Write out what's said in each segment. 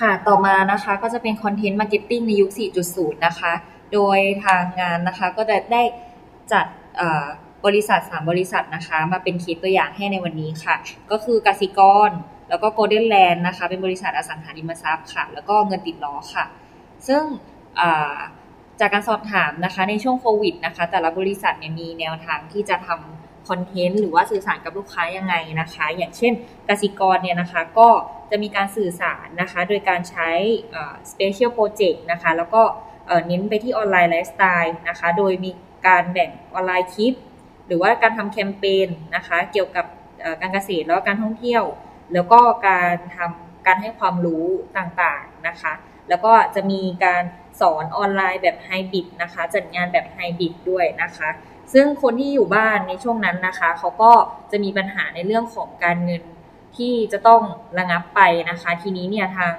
ค่ะ ต่อมานะคะก็จะเป็น content marketing ในยุค 4.0 นะคะ โดยทางงานนะคะก็จะได้จัดบริษัท 3 บริษัทนะคะ มาเป็นเคสตัวอย่างให้ในวันนี้ค่ะ ก็คือกสิกร แล้วก็ Golden Land นะคะ เป็นบริษัทอสังหาริมทรัพย์ค่ะ แล้วก็เงินติดล้อค่ะ ซึ่งจากการสอบถามนะคะในช่วงโควิดนะคะ แต่ละบริษัทเนี่ยมีแนวทางที่จะทำ content หรือว่าสื่อสารกับลูกค้ายังไงนะคะ อย่างเช่นกสิกรเนี่ยนะคะก็จะมีการสื่อสารนะคะ โดยการใช้ special project นะคะ แล้วก็เน้นไปที่ออนไลน์ไลฟ์สไตล์นะคะ โดยมีการแบ่งออนไลน์คลิป หรือว่าการทำแคมเปญนะคะ เกี่ยวกับการเกษตรแล้วการท่องเที่ยว แล้วก็การทำการให้ความรู้ต่างๆนะคะ แล้วก็จะมีการสอนออนไลน์แบบไฮบริดนะคะ จัดงานแบบไฮบริดด้วยนะคะ ซึ่งคนที่อยู่บ้านในช่วงนั้นนะคะ เขาก็จะมีปัญหาในเรื่องของการเงินที่จะต้องระงับไปนะคะ ทีนี้เนี่ยทาง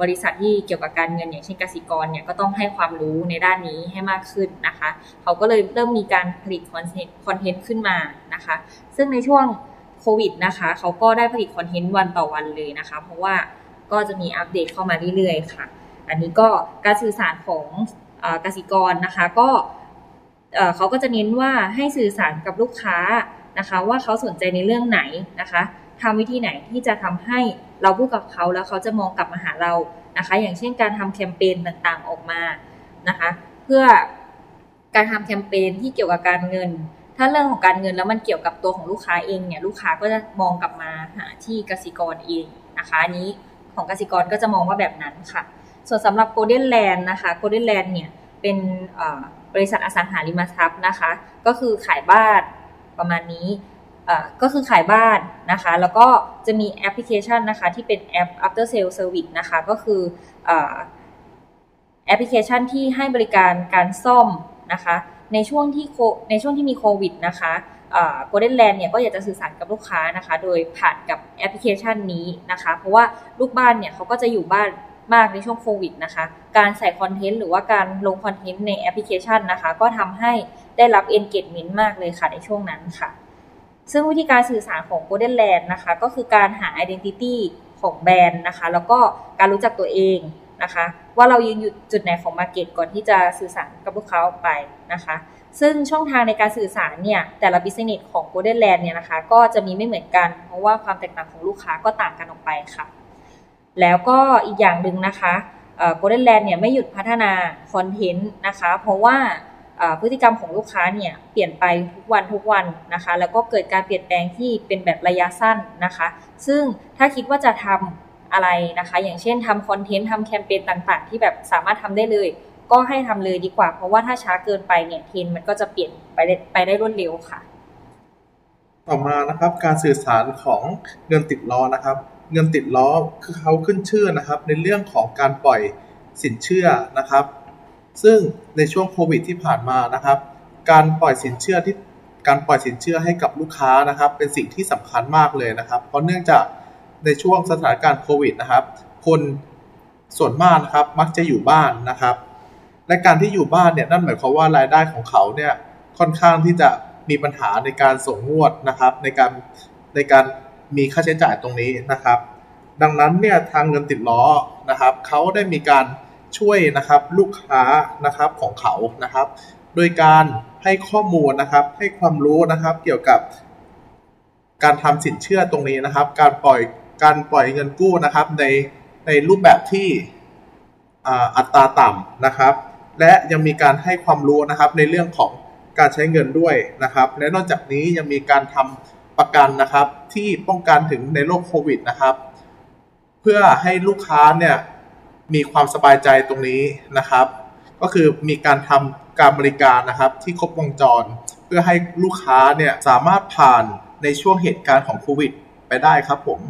บริษัทที่เกี่ยวกับการเงินอย่างเช่นกสิกรเนี่ยก็ต้องให้ความรู้ในด้านนี้ให้มากขึ้นนะคะ เขาก็เลยเริ่มมีการผลิตคอนเทนต์คอนเทนต์ขึ้นมานะคะ ซึ่งในช่วงโควิดนะคะ เขาก็ได้ผลิตคอนเทนต์วันต่อวันเลยนะคะ เพราะว่าก็จะมีอัปเดตเข้ามาเรื่อยๆค่ะ อันนี้ก็การสื่อสารของกสิกรนะคะ ก็ เขาก็จะเน้นว่าให้สื่อสารกับลูกค้านะคะ ว่าเขาสนใจในเรื่องไหนนะคะทำวิธีไหนที่จะทำให้เราพูดกับเขาแล้วเขาจะมองกลับมาหาเรานะคะ อย่างเช่นการทำแคมเปญต่างๆออกมานะคะ เพื่อการทำแคมเปญที่เกี่ยวกับการเงิน ถ้าเรื่องของการเงินแล้วมันเกี่ยวกับตัวของลูกค้าเองเนี่ยลูกค้าก็จะมองกลับมาหาที่กสิกรเองนะคะอันนี้ของกสิกรก็จะมองว่าแบบนั้นค่ะ ส่วนสำหรับ Golden Land นะคะ Golden Land เนี่ย เป็นบริษัทอสังหาริมทรัพย์นะคะ ก็คือขายบ้านประมาณนี้ก็คือขายบ้านนะคะ แล้วก็จะมีแอปพลิเคชันนะคะ ที่เป็นแอป after sale service นะคะ ก็คือแอปพลิเคชันที่ให้บริการการซ่อมนะคะ ในช่วงที่ในช่วงที่มีโควิดนะคะGolden Land เนี่ยก็อยากจะสื่อสารกับลูกค้านะคะ โดยผ่านกับแอปพลิเคชันนี้นะคะ เพราะว่าลูกบ้านเนี่ยเขาก็จะอยู่บ้าน มากในช่วงโควิดนะคะ การใส่ content หรือว่าการลง content ในแอปพลิเคชันนะคะ ก็ทำให้ได้รับ engagement มากเลยค่ะในช่วงนั้นค่ะ ซึ่งวิธีการสื่อสารของ Golden Land นะคะ ก็คือการหา identity ของแบรนด์นะคะ แล้วก็การรู้จักตัวเองนะคะ ว่าเรายืนอยู่จุดไหนของ Market ก่อนที่จะสื่อสารกับลูกค้าออกไปนะคะ ซึ่งช่องทางในการสื่อสารเนี่ยแต่ละ business ของ Golden Land เนี่ยนะคะ ก็จะมีไม่เหมือนกัน เพราะว่าความแตกต่างของลูกค้าก็ต่างกันออกไปค่ะ แล้วก็อีกอย่างหนึ่งนะคะ Golden Land เนี่ยไม่หยุดพัฒนาคอนเทนต์นะคะ เพราะว่าพฤติกรรมของลูกค้าเนี่ยเปลี่ยนไปทุกวันทุกวันนะคะ แล้วก็เกิดการเปลี่ยนแปลงที่เป็นแบบระยะสั้นนะคะ ซึ่งถ้าคิดว่าจะทำอะไรนะคะ อย่างเช่นทำคอนเทนต์ทำแคมเปญต่างๆ ที่แบบสามารถทำได้เลย ก็ให้ทำเลยดีกว่า เพราะว่าถ้าช้าเกินไปเนี่ยเทรนมันก็จะเปลี่ยนไปได้ไปได้รวดเร็วค่ะ ต่อมานะครับการสื่อสารของเงินติดล้อนะครับ เงินติดล้อคือเขาขึ้นชื่อนะครับในเรื่องของการปล่อยสินเชื่อนะครับ ซึ่งในช่วงโควิดที่ผ่านมานะครับ การปล่อยสินเชื่อที่การปล่อยสินเชื่อให้กับลูกค้านะครับ เป็นสิ่งที่สำคัญมากเลยนะครับ เพราะเนื่องจากในช่วงสถานการณ์โควิดนะครับ คนส่วนมากนะครับมักจะอยู่บ้านนะครับ และการที่อยู่บ้านเนี่ยนั่นหมายความว่ารายได้ของเขาเนี่ยค่อนข้างที่จะมีปัญหาในการส่งงวดนะครับ ในการในการ มีค่าใช้จ่ายตรงนี้นะครับ ดังนั้นเนี่ยทางเงินติดล้อนะครับเขาได้มีการช่วยนะครับลูกค้านะครับของเขานะครับ โดยการให้ข้อมูลนะครับ ให้ความรู้นะครับเกี่ยวกับการทำสินเชื่อตรงนี้นะครับ การปล่อยการปล่อยเงินกู้นะครับในในรูปแบบที่อัตราต่ำนะครับ และยังมีการให้ความรู้นะครับในเรื่องของการใช้เงินด้วยนะครับ และนอกจากนี้ยังมีการทำ ประกันนะครับ ที่ป้องกันถึงในโรคโควิดนะครับ เพื่อให้ลูกค้าเนี่ยมีความสบายใจตรงนี้นะครับ ก็คือมีการทำการบริการนะครับ ที่ครบวงจร เพื่อให้ลูกค้าเนี่ยสามารถผ่านในช่วงเหตุการณ์ของโควิด ไปได้ครับผม